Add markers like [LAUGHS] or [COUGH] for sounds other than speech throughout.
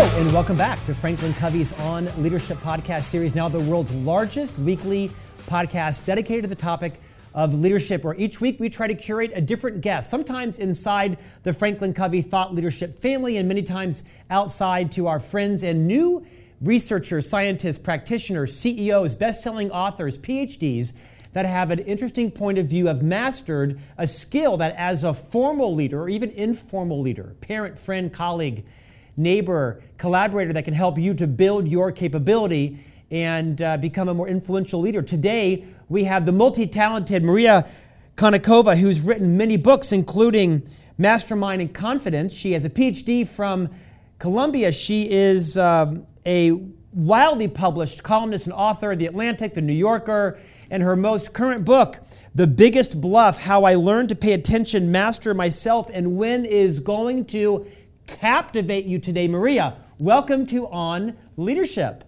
and welcome back to Franklin Covey's On Leadership podcast series, now the world's largest weekly podcast dedicated to the topic of leadership, where each week we try to curate a different guest, sometimes inside the Franklin Covey Thought Leadership family, and many times outside to our friends and new researchers, scientists, practitioners, CEOs, best selling authors, PhDs that have an interesting point of view, have mastered a skill that, as a formal leader or even informal leader, parent, friend, colleague, neighbor, collaborator that can help you to build your capability and uh, become a more influential leader. Today, we have the multi talented Maria Konnikova, who's written many books, including Mastermind and Confidence. She has a PhD from Columbia. She is um, a wildly published columnist and author of The Atlantic, The New Yorker, and her most current book, The Biggest Bluff How I Learned to Pay Attention, Master Myself, and Win, is going to captivate you today. Maria, welcome to On Leadership.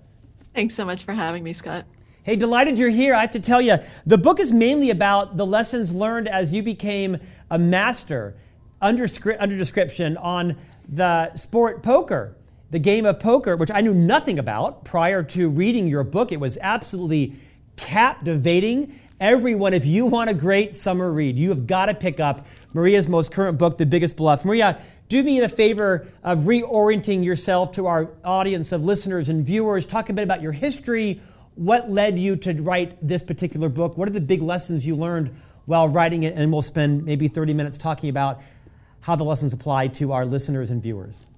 Thanks so much for having me, Scott. Hey, delighted you're here. I have to tell you, the book is mainly about the lessons learned as you became a master under, under description on the sport poker, the game of poker, which I knew nothing about prior to reading your book. It was absolutely captivating. Everyone, if you want a great summer read, you have got to pick up Maria's most current book, The Biggest Bluff. Maria, do me the favor of reorienting yourself to our audience of listeners and viewers. Talk a bit about your history. What led you to write this particular book? What are the big lessons you learned while writing it? And we'll spend maybe 30 minutes talking about how the lessons apply to our listeners and viewers.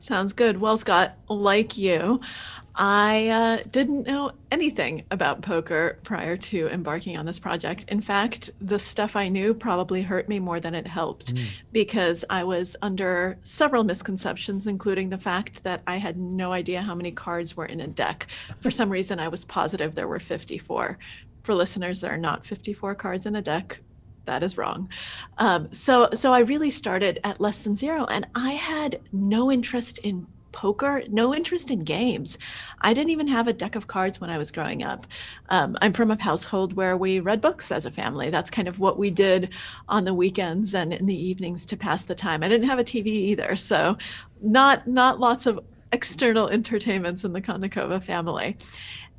Sounds good. Well, Scott, like you, I uh, didn't know anything about poker prior to embarking on this project. In fact, the stuff I knew probably hurt me more than it helped mm. because I was under several misconceptions, including the fact that I had no idea how many cards were in a deck. For some reason, I was positive there were 54. For listeners, there are not 54 cards in a deck that is wrong. Um, so so I really started at less than zero, and I had no interest in poker, no interest in games. I didn't even have a deck of cards when I was growing up. Um, I'm from a household where we read books as a family. That's kind of what we did on the weekends and in the evenings to pass the time. I didn't have a TV either, so not not lots of external entertainments in the Konnikova family.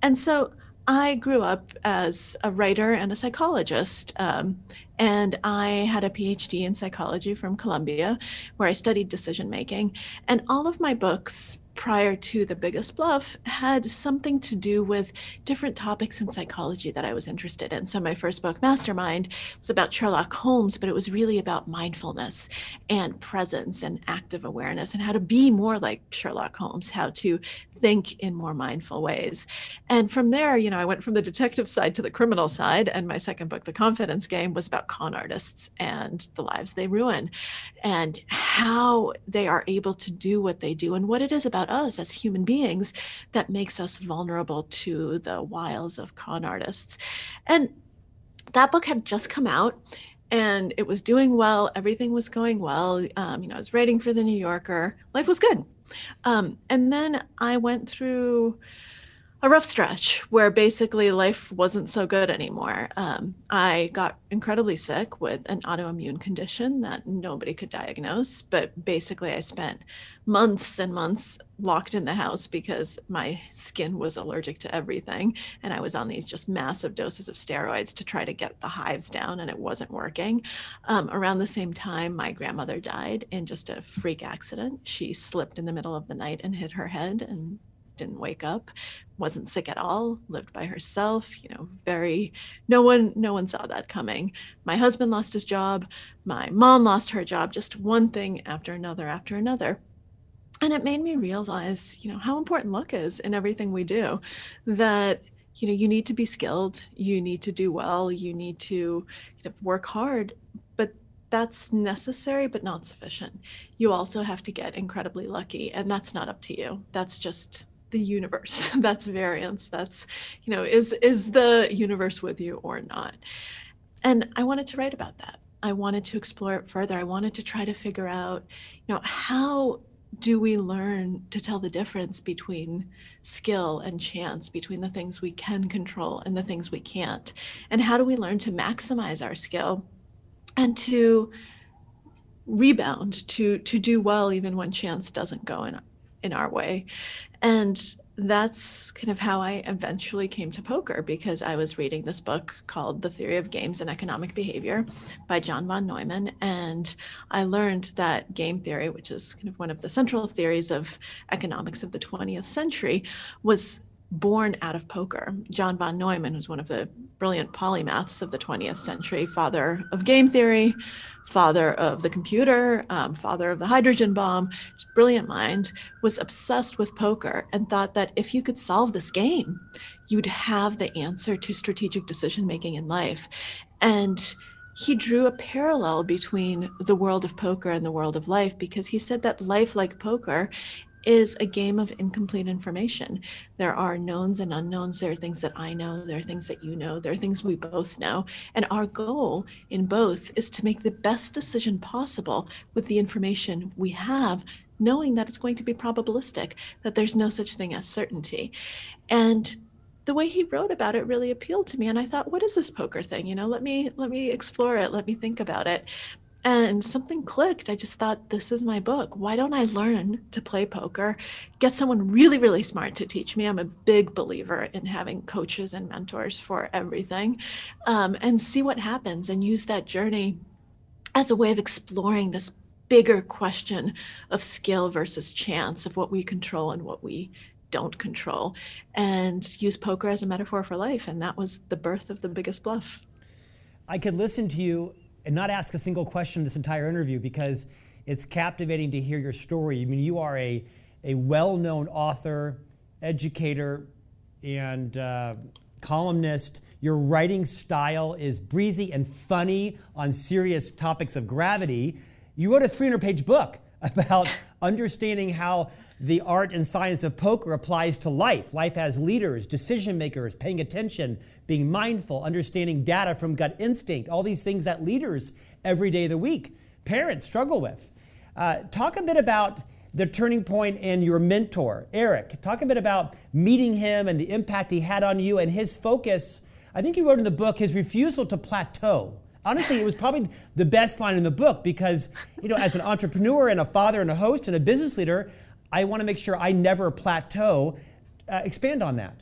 And so I grew up as a writer and a psychologist. Um, and I had a PhD in psychology from Columbia, where I studied decision making. And all of my books prior to The Biggest Bluff had something to do with different topics in psychology that I was interested in. So, my first book, Mastermind, was about Sherlock Holmes, but it was really about mindfulness and presence and active awareness and how to be more like Sherlock Holmes, how to think in more mindful ways. And from there, you know, I went from the detective side to the criminal side. And my second book, The Confidence Game, was about con artists and the lives they ruin and how they are able to do what they do and what it is about us as human beings that makes us vulnerable to the wiles of con artists. And that book had just come out and it was doing well. Everything was going well. Um, you know, I was writing for the New Yorker. Life was good. Um, and then I went through a rough stretch where basically life wasn't so good anymore. Um, I got incredibly sick with an autoimmune condition that nobody could diagnose, but basically I spent months and months locked in the house because my skin was allergic to everything. And I was on these just massive doses of steroids to try to get the hives down, and it wasn't working. Um, around the same time, my grandmother died in just a freak accident. She slipped in the middle of the night and hit her head and didn't wake up wasn't sick at all lived by herself you know very no one no one saw that coming. My husband lost his job. My mom lost her job just one thing after another after another. And it made me realize you know how important luck is in everything we do that you know you need to be skilled you need to do well you need to you know, work hard but that's necessary but not sufficient. You also have to get incredibly lucky and that's not up to you. That's just the universe. [LAUGHS] That's variance. That's you know is is the universe with you or not? And i wanted to write about that. I wanted to explore it further. I wanted to try to figure out you know how do we learn to tell the difference between skill and chance between the things we can control and the things we can't? And how do we learn to maximize our skill and to rebound to to do well even when chance doesn't go in in our way. And that's kind of how I eventually came to poker because I was reading this book called The Theory of Games and Economic Behavior by John von Neumann. And I learned that game theory, which is kind of one of the central theories of economics of the 20th century, was born out of poker. John von Neumann was one of the brilliant polymaths of the 20th century, father of game theory, father of the computer, um, father of the hydrogen bomb, brilliant mind, was obsessed with poker and thought that if you could solve this game, you'd have the answer to strategic decision making in life. And he drew a parallel between the world of poker and the world of life because he said that life, like poker, is a game of incomplete information. There are knowns and unknowns. There are things that I know, there are things that you know, there are things we both know. And our goal in both is to make the best decision possible with the information we have, knowing that it's going to be probabilistic, that there's no such thing as certainty. And the way he wrote about it really appealed to me and i thought what is this poker thing you know let me let me explore it let me think about it and something clicked. I just thought, this is my book. Why don't I learn to play poker? Get someone really, really smart to teach me. I'm a big believer in having coaches and mentors for everything um, and see what happens and use that journey as a way of exploring this bigger question of skill versus chance, of what we control and what we don't control, and use poker as a metaphor for life. And that was the birth of the biggest bluff. I could listen to you and not ask a single question this entire interview because it's captivating to hear your story. I mean, you are a, a well known author, educator, and uh, columnist. Your writing style is breezy and funny on serious topics of gravity. You wrote a 300 page book [LAUGHS] about understanding how the art and science of poker applies to life. Life has leaders, decision makers, paying attention, being mindful, understanding data from gut instinct, all these things that leaders every day of the week, parents struggle with. Uh, talk a bit about the turning point and your mentor, Erik. Talk a bit about meeting him and the impact he had on you and his focus. I think you wrote in the book his refusal to plateau. Honestly, it was probably the best line in the book because, you know, as an entrepreneur and a father and a host and a business leader, I want to make sure I never plateau. Uh, expand on that.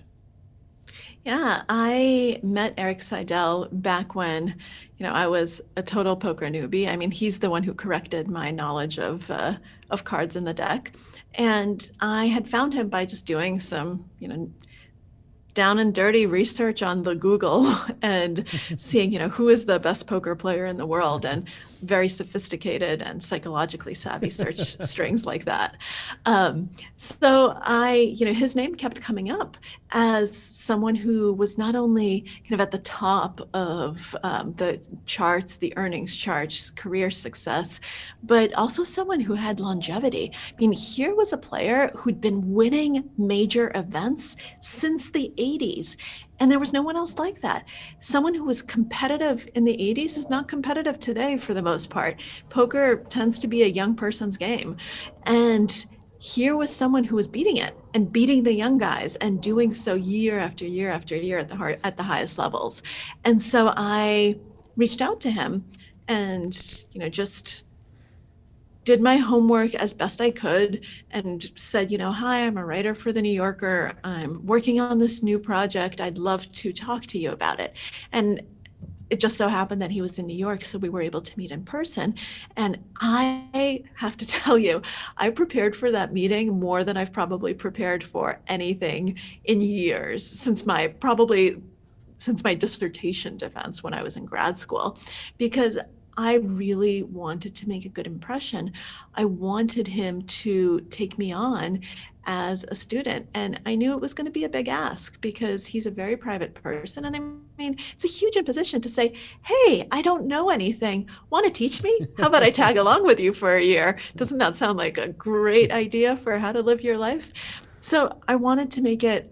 Yeah, I met Erik Seidel back when, you know, I was a total poker newbie. I mean, he's the one who corrected my knowledge of uh, of cards in the deck, and I had found him by just doing some, you know, down and dirty research on the Google [LAUGHS] and [LAUGHS] seeing, you know, who is the best poker player in the world and very sophisticated and psychologically savvy search [LAUGHS] strings like that. Um, so I, you know, his name kept coming up as someone who was not only kind of at the top of um, the charts, the earnings charts, career success, but also someone who had longevity. I mean, here was a player who'd been winning major events since the 80s. And there was no one else like that. Someone who was competitive in the 80s is not competitive today for the most part. Poker tends to be a young person's game. And here was someone who was beating it and beating the young guys and doing so year after year after year at the heart, at the highest levels. And so I reached out to him and you know just did my homework as best I could and said, you know, hi, I'm a writer for the New Yorker. I'm working on this new project. I'd love to talk to you about it. And it just so happened that he was in New York, so we were able to meet in person. And I have to [LAUGHS] tell you, I prepared for that meeting more than I've probably prepared for anything in years since my probably since my dissertation defense when I was in grad school, because I really wanted to make a good impression. I wanted him to take me on as a student. And I knew it was going to be a big ask because he's a very private person. And I mean, it's a huge imposition to say, Hey, I don't know anything. Want to teach me? How about I tag [LAUGHS] along with you for a year? Doesn't that sound like a great idea for how to live your life? So I wanted to make it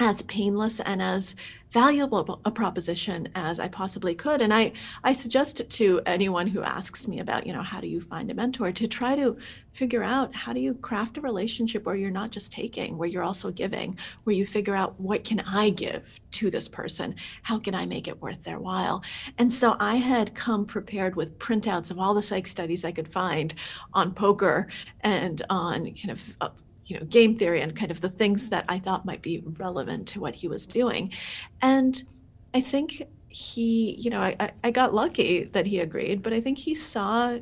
as painless and as valuable a proposition as I possibly could. And I, I suggest to anyone who asks me about, you know, how do you find a mentor to try to figure out how do you craft a relationship where you're not just taking, where you're also giving, where you figure out what can I give to this person? How can I make it worth their while? And so I had come prepared with printouts of all the psych studies I could find on poker and on kind of uh, you know game theory and kind of the things that I thought might be relevant to what he was doing, and I think he you know I, I got lucky that he agreed, but I think he saw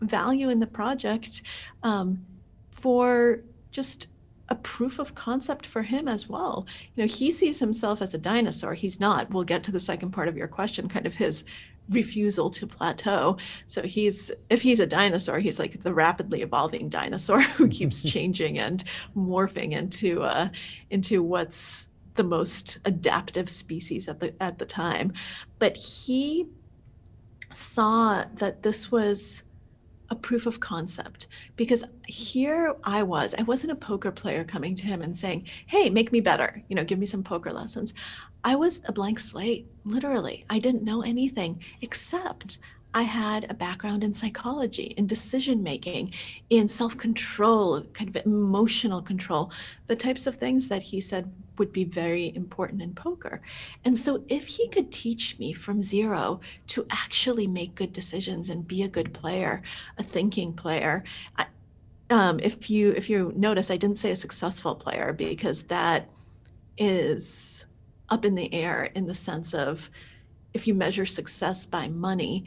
value in the project um, for just a proof of concept for him as well. You know, he sees himself as a dinosaur. He's not. We'll get to the second part of your question, kind of his refusal to plateau. So he's if he's a dinosaur, he's like the rapidly evolving dinosaur [LAUGHS] who keeps [LAUGHS] changing and morphing into uh, into what's the most adaptive species at the at the time. But he saw that this was a proof of concept because here I was. I wasn't a poker player coming to him and saying, "Hey, make me better. You know, give me some poker lessons." I was a blank slate, literally. I didn't know anything except I had a background in psychology, in decision making, in self control, kind of emotional control, the types of things that he said would be very important in poker. And so, if he could teach me from zero to actually make good decisions and be a good player, a thinking player, I, um, if you if you notice, I didn't say a successful player because that is up in the air in the sense of if you measure success by money,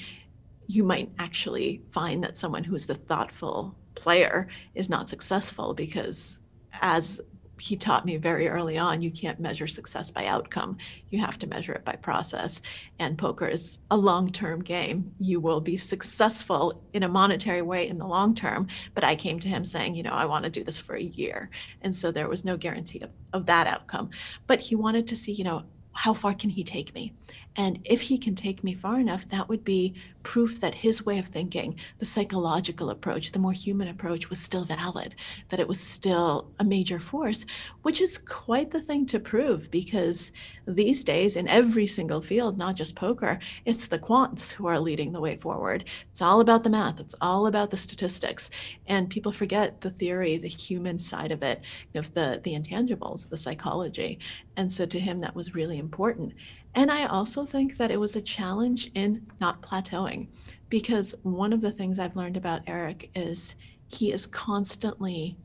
you might actually find that someone who's the thoughtful player is not successful because as he taught me very early on you can't measure success by outcome. You have to measure it by process. And poker is a long-term game. You will be successful in a monetary way in the long term. But i came to him saying you know i want to do this for a year. And so there was no guarantee of, of that outcome. But he wanted to see you know how far can he take me and if he can take me far enough, that would be proof that his way of thinking, the psychological approach, the more human approach, was still valid, that it was still a major force, which is quite the thing to prove because these days, in every single field, not just poker, it's the quants who are leading the way forward. It's all about the math, it's all about the statistics. And people forget the theory, the human side of it, of the, the intangibles, the psychology. And so to him, that was really important. And I also think that it was a challenge in not plateauing because one of the things I've learned about Erik is he is constantly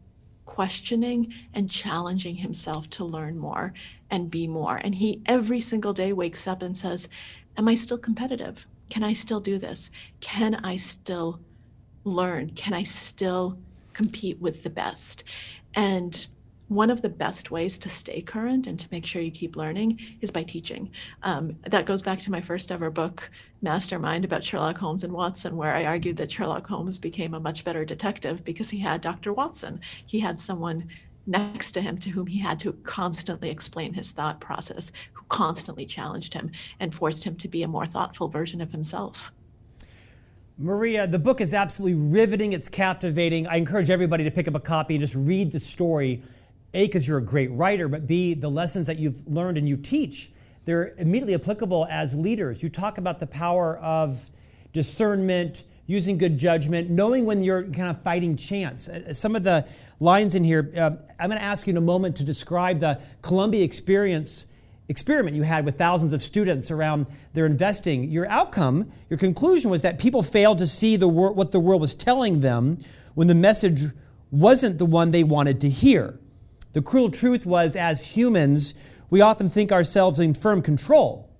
questioning and challenging himself to learn more and be more. And he every single day wakes up and says, Am I still competitive? Can I still do this? Can I still learn? Can I still compete with the best? And one of the best ways to stay current and to make sure you keep learning is by teaching. Um, that goes back to my first ever book, Mastermind, about Sherlock Holmes and Watson, where I argued that Sherlock Holmes became a much better detective because he had Dr. Watson. He had someone next to him to whom he had to constantly explain his thought process, who constantly challenged him and forced him to be a more thoughtful version of himself. Maria, the book is absolutely riveting. It's captivating. I encourage everybody to pick up a copy and just read the story a, because you're a great writer, but B, the lessons that you've learned and you teach, they're immediately applicable as leaders. You talk about the power of discernment, using good judgment, knowing when you're kind of fighting chance. Uh, some of the lines in here, uh, I'm going to ask you in a moment to describe the Columbia experience experiment you had with thousands of students around their investing. Your outcome, your conclusion was that people failed to see the wor- what the world was telling them when the message wasn't the one they wanted to hear. The cruel truth was, as humans, we often think ourselves in firm control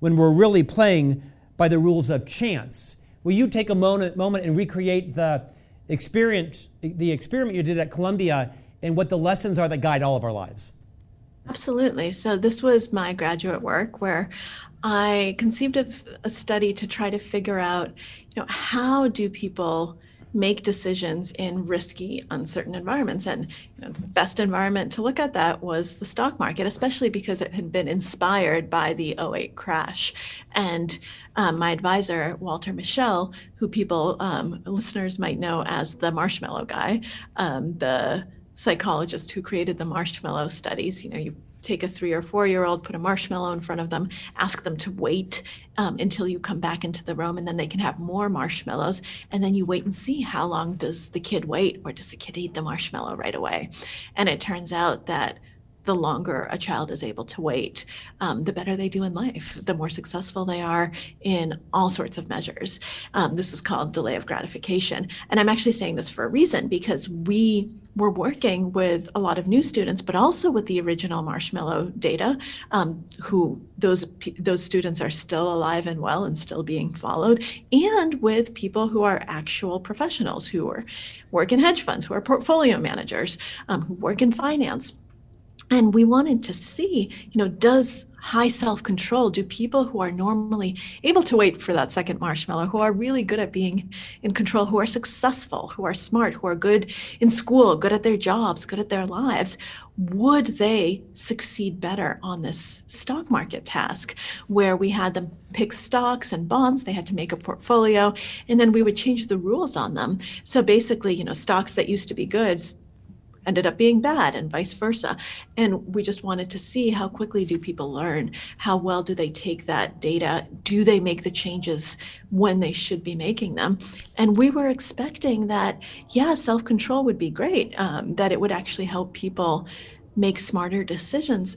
when we're really playing by the rules of chance. Will you take a moment, moment and recreate the experience, the experiment you did at Columbia and what the lessons are that guide all of our lives? Absolutely. So this was my graduate work where I conceived of a study to try to figure out, you know, how do people make decisions in risky, uncertain environments. And you know, the best environment to look at that was the stock market, especially because it had been inspired by the 08 crash. And um, my advisor, Walter Mischel, who people, um, listeners might know as the marshmallow guy, um, the psychologist who created the marshmallow studies, you know, you take a three or four year old, put a marshmallow in front of them, ask them to wait um, until you come back into the room, and then they can have more marshmallows. And then you wait and see how long does the kid wait, or does the kid eat the marshmallow right away? And it turns out that the longer a child is able to wait, um, the better they do in life, the more successful they are in all sorts of measures. Um, this is called delay of gratification. And I'm actually saying this for a reason because we were working with a lot of new students, but also with the original Marshmallow data, um, who those those students are still alive and well and still being followed, and with people who are actual professionals who are work in hedge funds, who are portfolio managers, um, who work in finance and we wanted to see you know does high self-control do people who are normally able to wait for that second marshmallow who are really good at being in control who are successful who are smart who are good in school good at their jobs good at their lives would they succeed better on this stock market task where we had them pick stocks and bonds they had to make a portfolio and then we would change the rules on them. So basically you know stocks that used to be good ended up being bad and vice versa. And we just wanted to see how quickly do people learn? How well do they take that data? Do they make the changes when they should be making them? And we were expecting that yeah self-control would be great um, that it would actually help people make smarter decisions.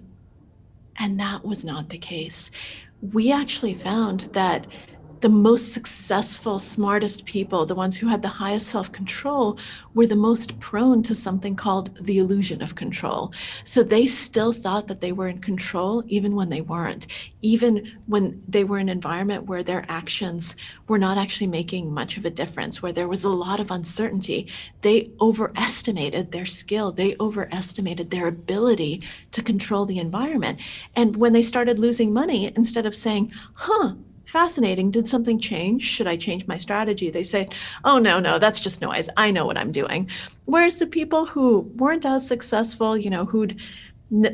And that was not the case. We actually found that the most successful, smartest people, the ones who had the highest self control, were the most prone to something called the illusion of control. So they still thought that they were in control even when they weren't, even when they were in an environment where their actions were not actually making much of a difference, where there was a lot of uncertainty. They overestimated their skill, they overestimated their ability to control the environment. And when they started losing money, instead of saying, huh, fascinating. Did something change? Should I change my strategy? They say, oh, no, no, that's just noise. I know what I'm doing. Whereas the people who weren't as successful, you know, who'd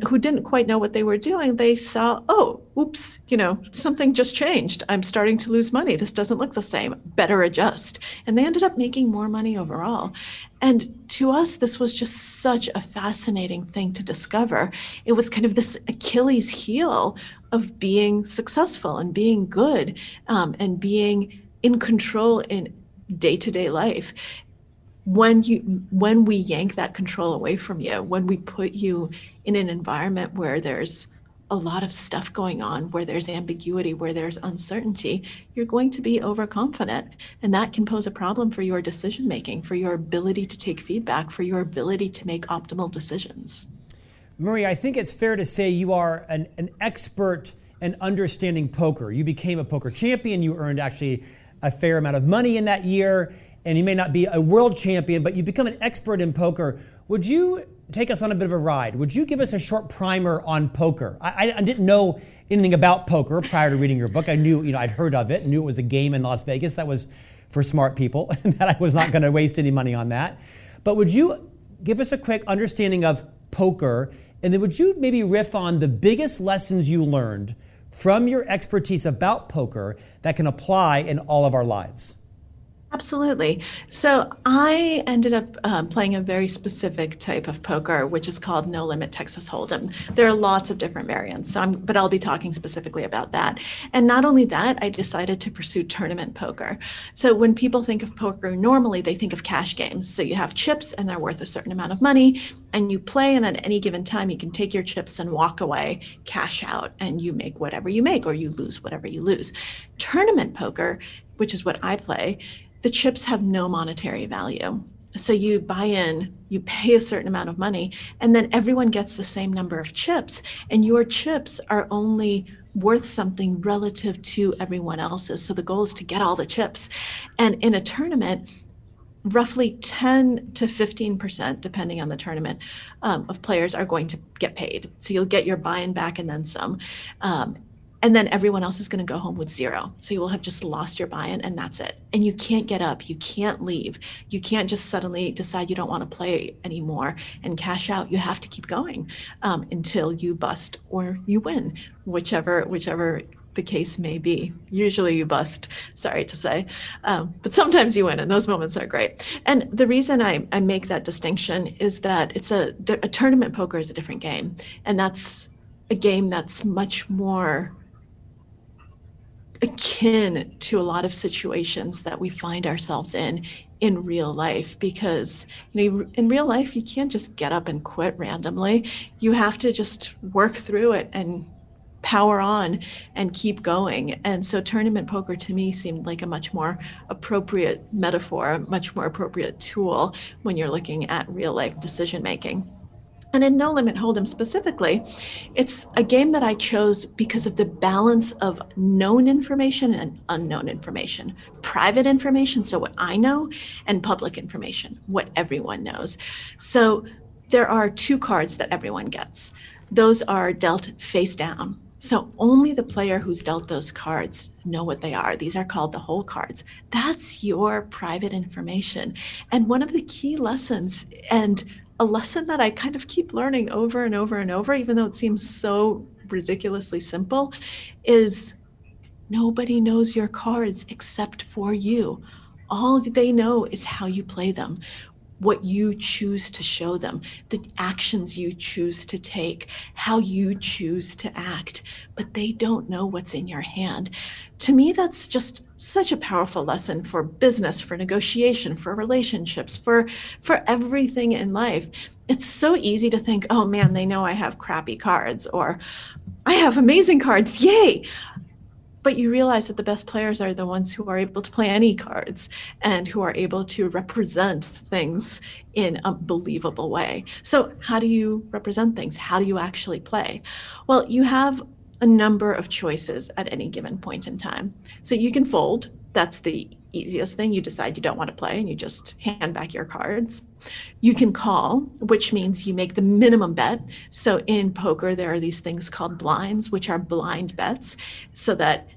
who didn't quite know what they were doing, they saw, oh, oops, you know, something just changed. I'm starting to lose money. This doesn't look the same. Better adjust. And they ended up making more money overall. And to us, this was just such a fascinating thing to discover. It was kind of this Achilles heel of being successful and being good um, and being in control in day-to-day life when you when we yank that control away from you when we put you in an environment where there's a lot of stuff going on where there's ambiguity where there's uncertainty you're going to be overconfident and that can pose a problem for your decision making for your ability to take feedback for your ability to make optimal decisions Marie, I think it's fair to say you are an, an expert in understanding poker. You became a poker champion. You earned actually a fair amount of money in that year. And you may not be a world champion, but you become an expert in poker. Would you take us on a bit of a ride? Would you give us a short primer on poker? I, I, didn't know anything about poker prior to reading your book. I knew, you know, I'd heard of it, knew it was a game in Las Vegas that was for smart people, [LAUGHS] and that I was not going to waste any money on that. But would you give us a quick understanding of poker and then would you maybe riff on the biggest lessons you learned from your expertise about poker that can apply in all of our lives? Absolutely. So I ended up um, playing a very specific type of poker, which is called No Limit Texas Hold'em. There are lots of different variants, so I'm, but I'll be talking specifically about that. And not only that, I decided to pursue tournament poker. So when people think of poker, normally they think of cash games. So you have chips, and they're worth a certain amount of money, and you play, and at any given time, you can take your chips and walk away, cash out, and you make whatever you make, or you lose whatever you lose. Tournament poker, which is what I play the chips have no monetary value. So you buy in, you pay a certain amount of money, and then everyone gets the same number of chips. And your chips are only worth something relative to everyone else's. So the goal is to get all the chips. And in a tournament, roughly 10 to 15%, depending on the tournament, um, of players are going to get paid. So you'll get your buy in back and then some. Um, and then everyone else is going to go home with zero. So you will have just lost your buy in and that's it. And you can't get up, you can't leave. You can't just suddenly decide you don't want to play anymore and cash out. You have to keep going um, until you bust or you win, whichever whichever the case may be. Usually you bust, sorry to say, um, but sometimes you win, and those moments are great. And the reason I, I make that distinction is that it's a, a tournament poker is a different game, and that's a game that's much more akin to a lot of situations that we find ourselves in in real life because you know in real life you can't just get up and quit randomly you have to just work through it and power on and keep going and so tournament poker to me seemed like a much more appropriate metaphor a much more appropriate tool when you're looking at real life decision making and in No Limit Hold'em specifically, it's a game that I chose because of the balance of known information and unknown information, private information, so what I know, and public information, what everyone knows. So there are two cards that everyone gets. Those are dealt face down. So only the player who's dealt those cards know what they are. These are called the hole cards. That's your private information. And one of the key lessons and a lesson that I kind of keep learning over and over and over, even though it seems so ridiculously simple, is nobody knows your cards except for you. All they know is how you play them, what you choose to show them, the actions you choose to take, how you choose to act, but they don't know what's in your hand. To me, that's just such a powerful lesson for business, for negotiation, for relationships, for for everything in life. It's so easy to think, "Oh man, they know I have crappy cards," or "I have amazing cards. Yay!" But you realize that the best players are the ones who are able to play any cards and who are able to represent things in a believable way. So, how do you represent things? How do you actually play? Well, you have a number of choices at any given point in time. So, you can fold. That's the easiest thing. You decide you don't want to play and you just hand back your cards. You can call, which means you make the minimum bet. So in poker, there are these things called blinds, which are blind bets, so that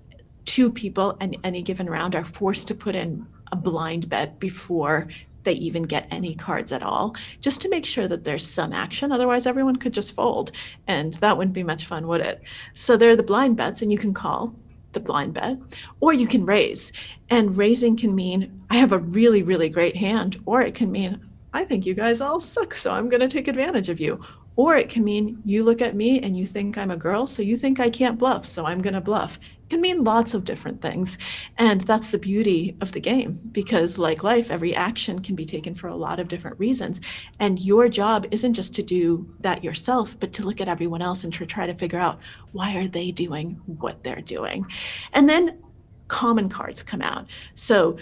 two people in any given round are forced to put in a blind bet before they even get any cards at all, just to make sure that there's some action. Otherwise, everyone could just fold, and that wouldn't be much fun, would it? So there are the blind bets, and you can call the blind bet, or you can raise. And raising can mean I have a really, really great hand, or it can mean I think you guys all suck, so I'm going to take advantage of you. Or it can mean you look at me and you think I'm a girl, so you think I can't bluff, so I'm going to bluff can mean lots of different things. And that's the beauty of the game because, like life, every action can be taken for a lot of different reasons. And your job isn't just to do that yourself, but to look at everyone else and to try to figure out why are they doing what they're doing. And then common cards come out. So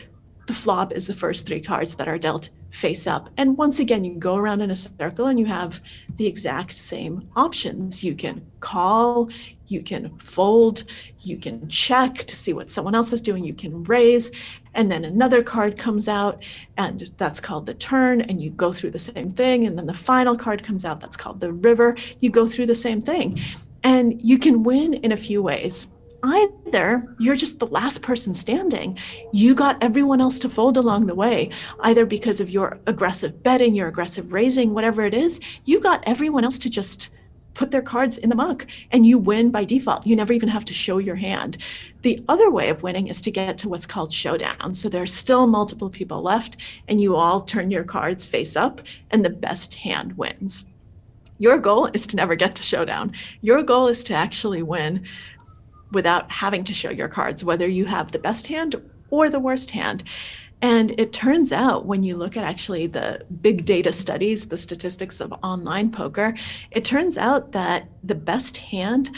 the flop is the first three cards that are dealt face up. And once again, you go around in a circle and you have the exact same options. You can call, you can fold, you can check to see what someone else is doing, you can raise, and then another card comes out, and that's called the turn, and you go through the same thing. And then the final card comes out, that's called the river. You go through the same thing. And you can win in a few ways either you're just the last person standing. You got everyone else to fold along the way, either because of your aggressive betting, your aggressive raising, whatever it is. You got everyone else to just put their cards in the muck and you win by default. You never even have to show your hand. The other way of winning is to get to what's called showdown. So there's still multiple people left and you all turn your cards face up and the best hand wins. Your goal is to never get to showdown. Your goal is to actually win without having to show your cards, whether you have the best hand or the worst hand. And it turns out when you look at actually the big data studies, the statistics of online poker, it turns out that the best hand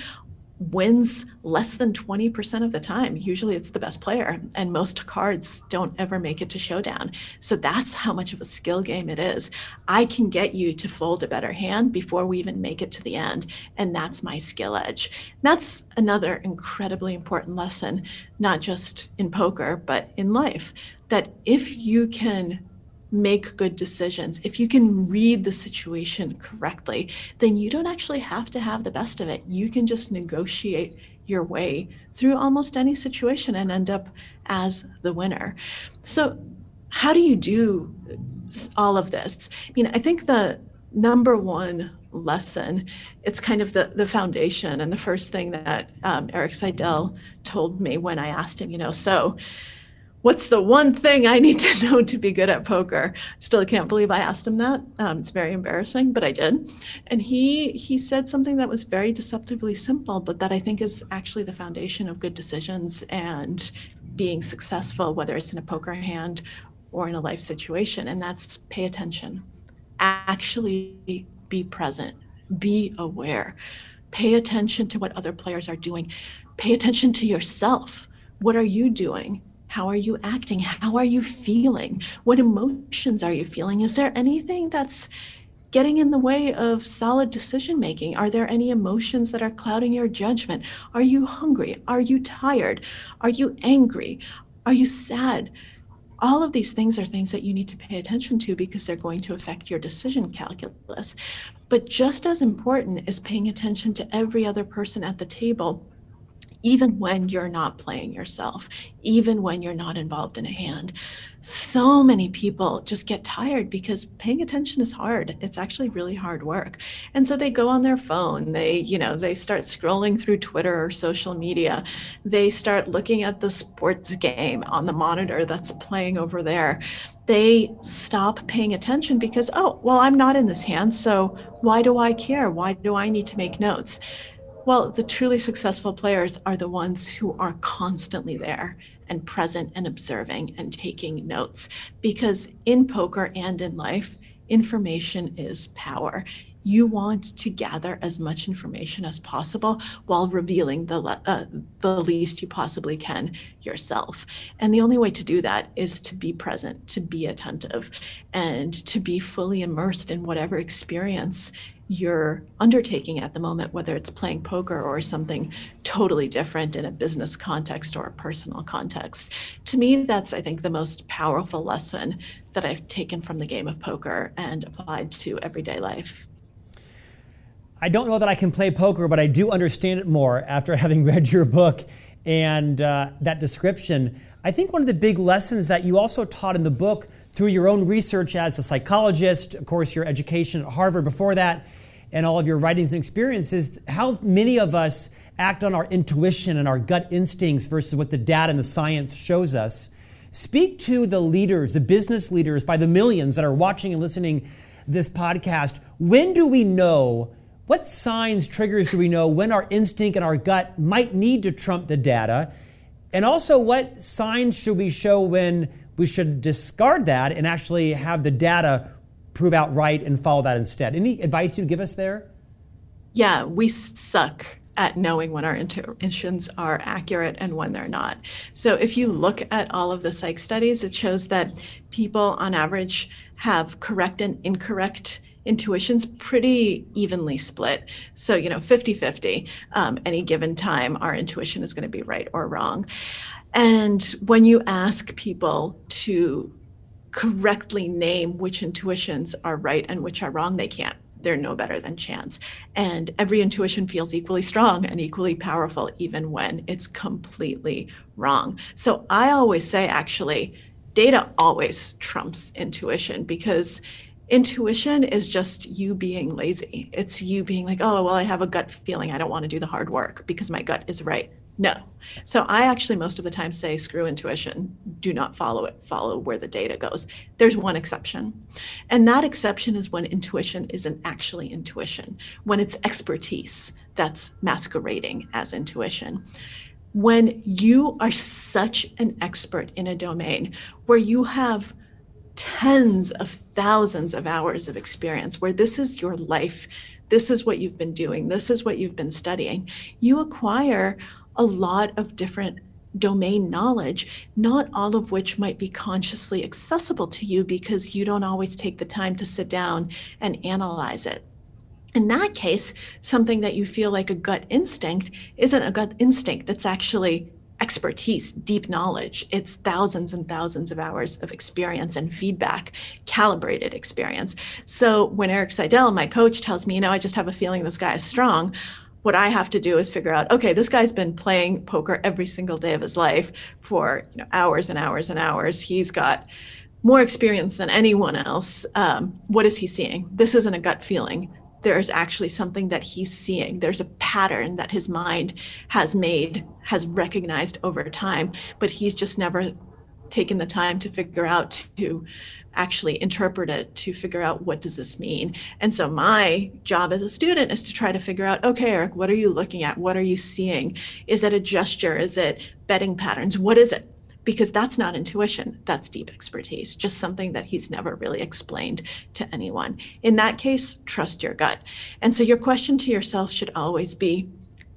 wins less than 20% of the time. Usually it's the best player, and most cards don't ever make it to showdown. So that's how much of a skill game it is. I can get you to fold a better hand before we even make it to the end, and that's my skill edge. That's another incredibly important lesson, not just in poker, but in life, that if you can make good decisions, if you can read the situation correctly, then you don't actually have to have the best of it. You can just negotiate your way through almost any situation and end up as the winner. So, how do you do all of this? I mean, I think the number one lesson it's kind of the the foundation and the first thing that um, erik seidel told me when i asked him you know so what's the one thing I need to [LAUGHS] know to be good at poker? Still can't believe I asked him that. Um, it's very embarrassing, but I did. And he he said something that was very deceptively simple, but that I think is actually the foundation of good decisions and being successful, whether it's in a poker hand or in a life situation, and that's pay attention. Actually be present, be aware, pay attention to what other players are doing, pay attention to yourself. What are you doing? How are you acting? How are you feeling? What emotions are you feeling? Is there anything that's getting in the way of solid decision making? Are there any emotions that are clouding your judgment? Are you hungry? Are you tired? Are you angry? Are you sad? All of these things are things that you need to pay attention to because they're going to affect your decision calculus. But just as important is paying attention to every other person at the table even when you're not playing yourself, even when you're not involved in a hand. So many people just get tired because paying attention is hard. It's actually really hard work. And so they go on their phone, they, you know, they start scrolling through Twitter or social media. They start looking at the sports game on the monitor that's playing over there. They stop paying attention because, oh, well, I'm not in this hand, so why do I care? Why do I need to make notes? Well, the truly successful players are the ones who are constantly there and present and observing and taking notes because in poker and in life, information is power. You want to gather as much information as possible while revealing the, uh, the least you possibly can yourself. And the only way to do that is to be present, to be attentive, and to be fully immersed in whatever experience you're undertaking at the moment, whether it's playing poker or something totally different in a business context or a personal context. To me, that's, I think, the most powerful lesson that I've taken from the game of poker and applied to everyday life. I don't know that I can play poker, but I do understand it more after [LAUGHS] having read your book and uh, that description. I think one of the big lessons that you also taught in the book through your own research as a psychologist, of course, your education at Harvard before that, and all of your writings and experiences, how many of us act on our intuition and our gut instincts versus what the data and the science shows us. Speak to the leaders, the business leaders by the millions that are watching and listening this podcast. When do we know? What signs, triggers do we know when our instinct and our gut might need to trump the data? And also, what signs should we show when we should discard that and actually have the data prove out right and follow that instead. Any advice you'd give us there? Yeah, we suck at knowing when our intuitions are accurate and when they're not. So if you look at all of the psych studies, it shows that people on average have correct and incorrect intuitions pretty evenly split. So, you know, 50 50, um, any given time, our intuition is going to be right or wrong. And when you ask people to correctly name which intuitions are right and which are wrong, they can't. They're no better than chance. And every intuition feels equally strong and equally powerful, even when it's completely wrong. So I always say, actually, data always trumps intuition because intuition is just you being lazy. It's you being like, oh, well, I have a gut feeling I don't want to do the hard work because my gut is right. No. So I actually most of the time say screw intuition, do not follow it, follow where the data goes. There's one exception. And that exception is when intuition isn't actually intuition, when it's expertise that's masquerading as intuition. When you are such an expert in a domain where you have tens of thousands of hours of experience, where this is your life, this is what you've been doing, this is what you've been studying, you acquire a lot of different domain knowledge, not all of which might be consciously accessible to you because you don't always take the time to sit down and analyze it. In that case, something that you feel like a gut instinct isn't a gut instinct, that's actually expertise, deep knowledge. It's thousands and thousands of hours of experience and feedback, calibrated experience. So when Erik Seidel, my coach, tells me, you know, I just have a feeling this guy is strong, what I have to do is figure out, okay, this guy's been playing poker every single day of his life for you know, hours and hours and hours. He's got more experience than anyone else. Um, what is he seeing? This isn't a gut feeling. There's actually something that he's seeing. There's a pattern that his mind has made, has recognized over time, but he's just never taken the time to figure out to actually interpret it to figure out what does this mean and so my job as a student is to try to figure out okay erik what are you looking at what are you seeing is it a gesture is it betting patterns what is it because that's not intuition, that's deep expertise, just something that he's never really explained to anyone. In that case, trust your gut. And so your question to yourself should always be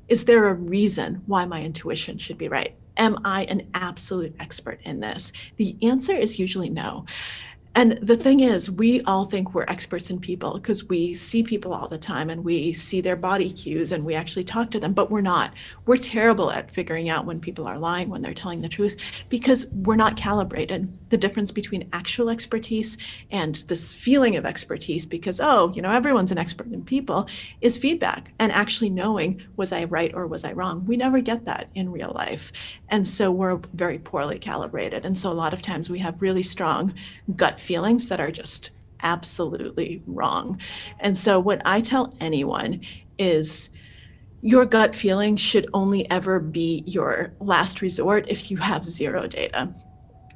Is there a reason why my intuition should be right? Am I an absolute expert in this? The answer is usually no. And the thing is, we all think we're experts in people because we see people all the time and we see their body cues and we actually talk to them, but we're not. We're terrible at figuring out when people are lying, when they're telling the truth, because we're not calibrated. The difference between actual expertise and this feeling of expertise, because, oh, you know, everyone's an expert in people, is feedback and actually knowing, was I right or was I wrong? We never get that in real life. And so we're very poorly calibrated. And so a lot of times we have really strong gut feelings that are just absolutely wrong. And so, what I tell anyone is your gut feeling should only ever be your last resort if you have zero data.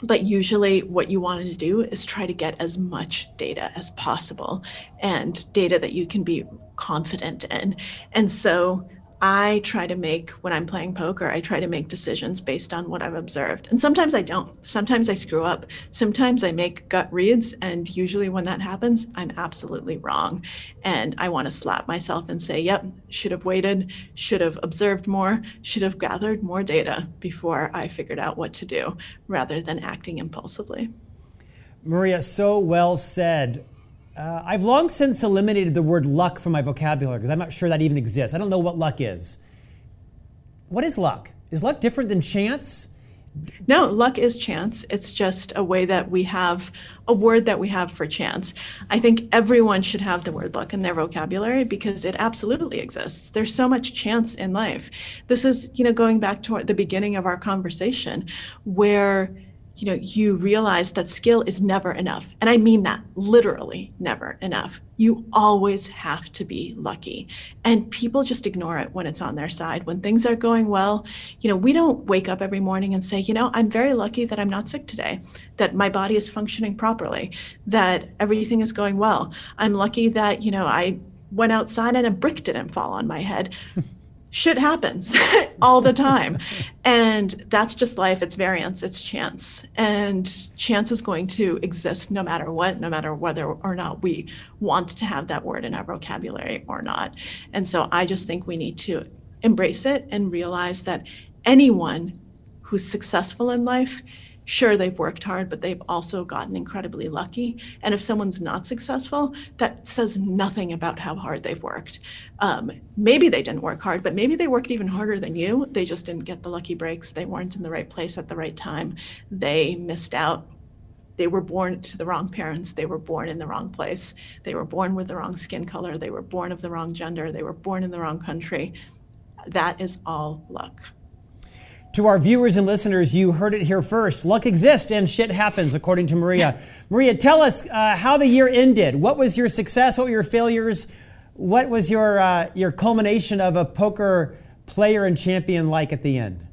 But usually, what you want to do is try to get as much data as possible and data that you can be confident in. And so, I try to make, when I'm playing poker, I try to make decisions based on what I've observed. And sometimes I don't. Sometimes I screw up. Sometimes I make gut reads. And usually when that happens, I'm absolutely wrong. And I want to slap myself and say, yep, should have waited, should have observed more, should have gathered more data before I figured out what to do rather than acting impulsively. Maria, so well said. Uh, I've long since eliminated the word luck from my vocabulary because I'm not sure that even exists. I don't know what luck is. What is luck? Is luck different than chance? No, luck is chance. It's just a way that we have a word that we have for chance. I think everyone should have the word luck in their vocabulary because it absolutely exists. There's so much chance in life. This is, you know, going back to the beginning of our conversation where you know you realize that skill is never enough. And i mean that literally never enough. You always have to be lucky. And people just ignore it when it's on their side. When things are going well you know we don't wake up every morning and say you know i'm very lucky that i'm not sick today that my body is functioning properly that everything is going well. I'm lucky that you know i went outside and a brick didn't fall on my head [LAUGHS] shit happens [LAUGHS] all the time. And that's just life. It's variance, it's chance. And chance is going to exist no matter what, no matter whether or not we want to have that word in our vocabulary or not. And so I just think we need to embrace it and realize that anyone who's successful in life sure they've worked hard but they've also gotten incredibly lucky. And if someone's not successful that says nothing about how hard they've worked. Um, maybe they didn't work hard but maybe they worked even harder than you. They just didn't get the lucky breaks. They weren't in the right place at the right time. They missed out. They were born to the wrong parents. They were born in the wrong place. They were born with the wrong skin color. They were born of the wrong gender. They were born in the wrong country. That is all luck to our viewers and listeners, you heard it here first. Luck exists and shit happens, according to Maria. Maria, tell us uh, how the year ended. What was your success? What were your failures? What was your, uh, your culmination of a poker player and champion like at the end?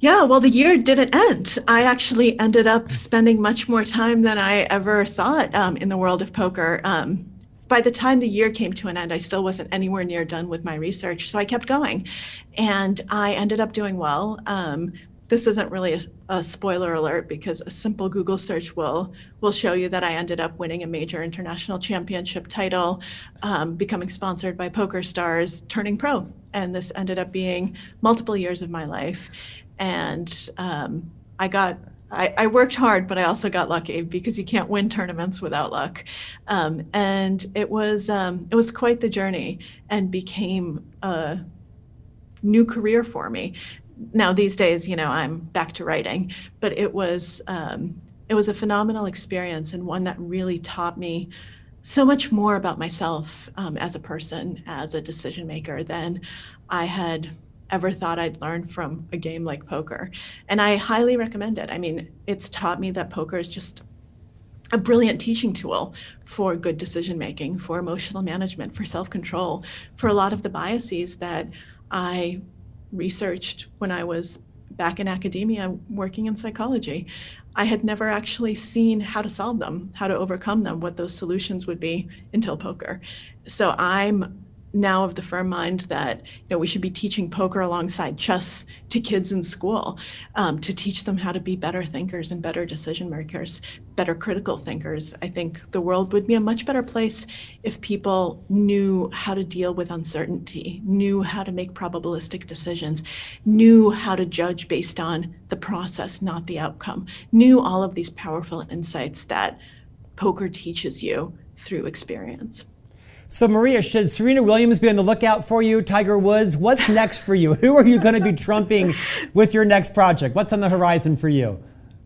Yeah, well, the year didn't end. I actually ended up spending much more time than I ever thought um, in the world of poker. Um, by the time the year came to an end, I still wasn't anywhere near done with my research. So I kept going and I ended up doing well. Um, this isn't really a, a, spoiler alert because a simple Google search will will show you that I ended up winning a major international championship title, um, becoming sponsored by PokerStars, turning pro, and this ended up being multiple years of my life. And um, I got I, I, worked hard, but I also got lucky because you can't win tournaments without luck. Um, and it was um, it was quite the journey, and became a new career for me. Now these days, you know, I'm back to writing, but it was um, it was a phenomenal experience and one that really taught me so much more about myself um, as a person, as a decision maker than I had ever thought I'd learn from a game like poker. And I highly recommend it. I mean, it's taught me that poker is just a brilliant teaching tool for good decision making, for emotional management, for self control, for a lot of the biases that I researched when I was back in academia working in psychology. I had never actually seen how to solve them, how to overcome them, what those solutions would be until poker. So I'm now of the firm mind that you know we should be teaching poker alongside chess to kids in school um, to teach them how to be better thinkers and better decision makers better critical thinkers. I think the world would be a much better place if people knew how to deal with uncertainty knew how to make probabilistic decisions knew how to judge based on the process not the outcome knew all of these powerful insights that poker teaches you through experience so, Maria, should Serena Williams be on the lookout for you? Tiger Woods? What's next for you? Who are you going to be trumping with your next project? What's on the horizon for you?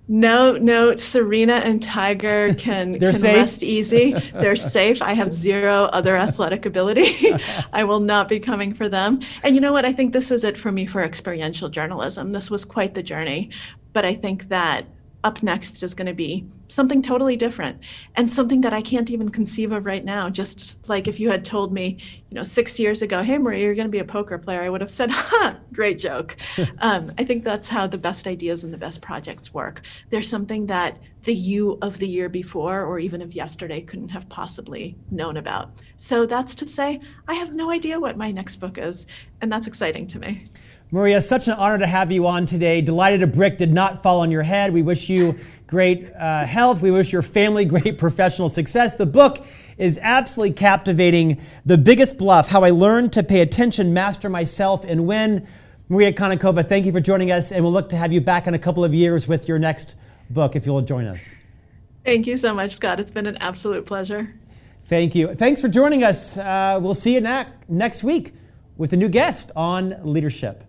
No, no, Serena and Tiger can, [LAUGHS] They're can safe? rest easy. They're safe. I have zero other athletic ability. [LAUGHS] I will not be coming for them. And you know what? I think this is it for me for experiential journalism. This was quite the journey. But I think that up next is going to be something totally different and something that I can't even conceive of right now. Just like if you had told me, you know, six years ago, hey, Maria, you're going to be a poker player, I would have said, [LAUGHS] ha, great joke. [LAUGHS] um, I think that's how the best ideas and the best projects work. There's something that the you of the year before or even of yesterday couldn't have possibly known about. So that's to say, I have no idea what my next book is, and that's exciting to me. Maria, such an honor to have you on today. Delighted a brick did not fall on your head. We wish you great uh, health. We wish your family [LAUGHS] great professional success. The book is absolutely captivating. The Biggest Bluff How I Learned to Pay Attention, Master Myself, and Win. Maria Konnikova, thank you for joining us, and we'll look to have you back in a couple of years with your next book if you'll join us. Thank you so much, Scott. It's been an absolute pleasure. Thank you. Thanks for joining us. Uh, we'll see you na- next week with a new guest on leadership.